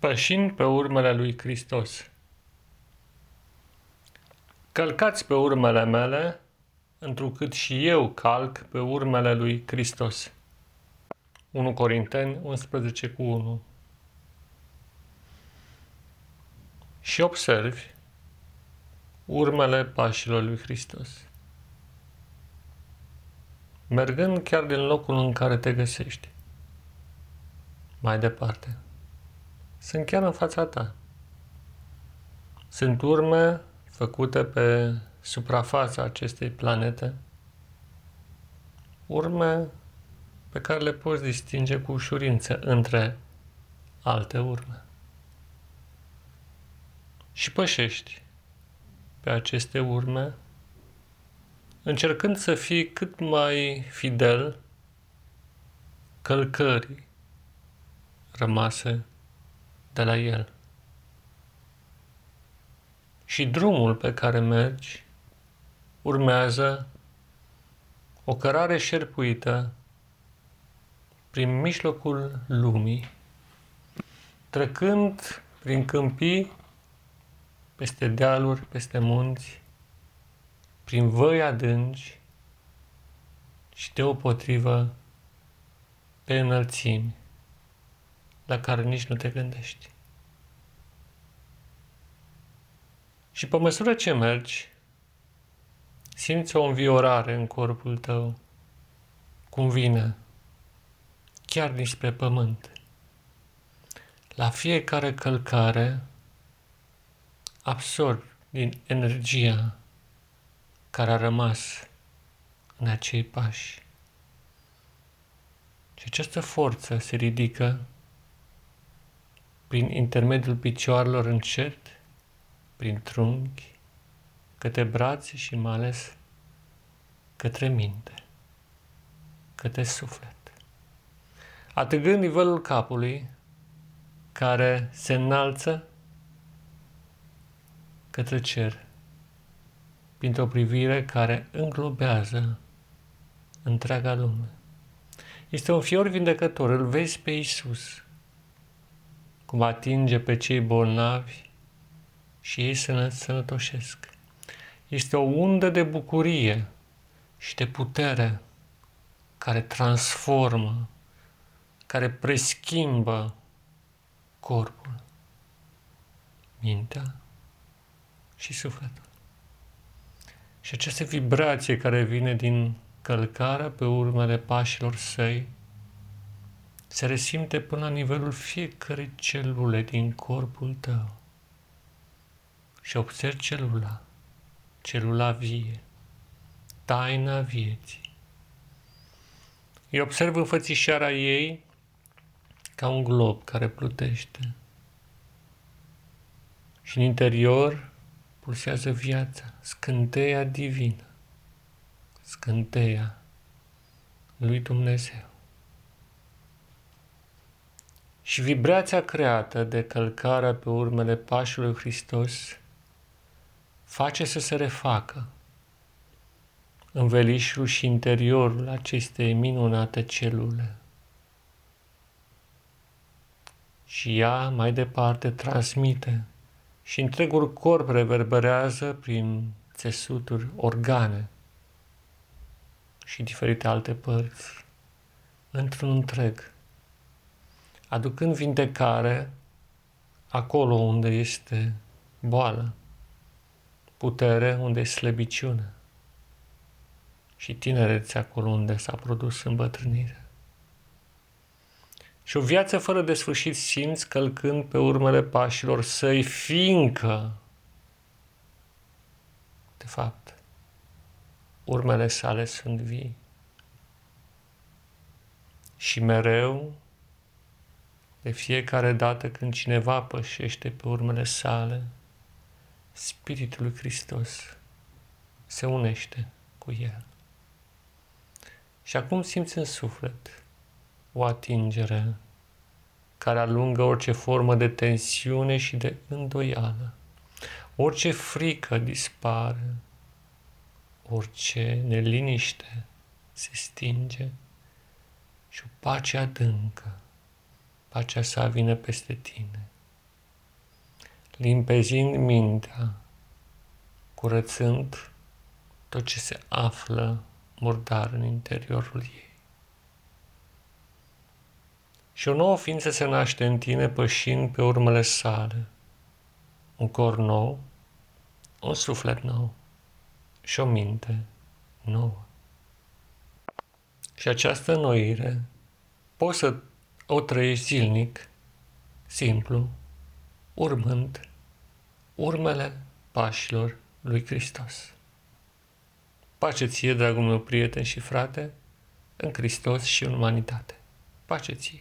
Pășind pe urmele lui Hristos. Călcați pe urmele mele, întrucât și eu calc pe urmele lui Hristos. 1 Corinteni 11 cu 1 Și observi urmele pașilor lui Hristos. Mergând chiar din locul în care te găsești. Mai departe sunt chiar în fața ta. Sunt urme făcute pe suprafața acestei planete, urme pe care le poți distinge cu ușurință între alte urme. Și pășești pe aceste urme, încercând să fii cât mai fidel călcării rămase de la el. Și drumul pe care mergi urmează o cărare șerpuită prin mijlocul lumii, trecând prin câmpii, peste dealuri, peste munți, prin văi adânci și deopotrivă pe înălțimi la care nici nu te gândești. Și pe măsură ce mergi, simți o înviorare în corpul tău, cum vine, chiar dinspre pământ. La fiecare călcare absorbi din energia care a rămas în acei pași. Și această forță se ridică prin intermediul picioarelor încet, prin trunchi, către brațe și mai ales către minte, către suflet. Atâgând nivelul capului, care se înalță către cer, printr-o privire care înglobează întreaga lume. Este un fior vindecător, îl vezi pe Isus, cum atinge pe cei bolnavi și ei se sănătoșesc. Este o undă de bucurie și de putere care transformă, care preschimbă corpul, mintea și sufletul. Și această vibrație care vine din călcarea pe urmele pașilor săi se resimte până la nivelul fiecărei celule din corpul tău. Și observi celula, celula vie, taina vieții. Îi observ înfățișarea ei ca un glob care plutește. Și în interior pulsează viața, scânteia divină, scânteia lui Dumnezeu. Și vibrația creată de călcarea pe urmele pașului Hristos face să se refacă învelișul și interiorul acestei minunate celule. Și ea mai departe transmite și întregul corp reverberează prin țesuturi, organe și diferite alte părți, într-un întreg aducând vindecare acolo unde este boală, putere unde este slăbiciune și tinerețe acolo unde s-a produs îmbătrânire. Și o viață fără de sfârșit simți călcând pe urmele pașilor săi, fiindcă, de fapt, urmele sale sunt vii. Și mereu de fiecare dată când cineva pășește pe urmele sale, Spiritul lui Hristos se unește cu el. Și acum simți în suflet o atingere care alungă orice formă de tensiune și de îndoială. Orice frică dispare, orice neliniște se stinge și o pace adâncă pacea sa vine peste tine limpezind mintea, curățând tot ce se află murdar în interiorul ei. Și o nouă ființă se naște în tine pășind pe urmele sale. Un cor nou, un suflet nou și o minte nouă. Și această noire poți să o trăiești zilnic, simplu, urmând urmele pașilor lui Hristos. Pace ție, dragul meu prieten și frate, în Hristos și în umanitate. Pace ție!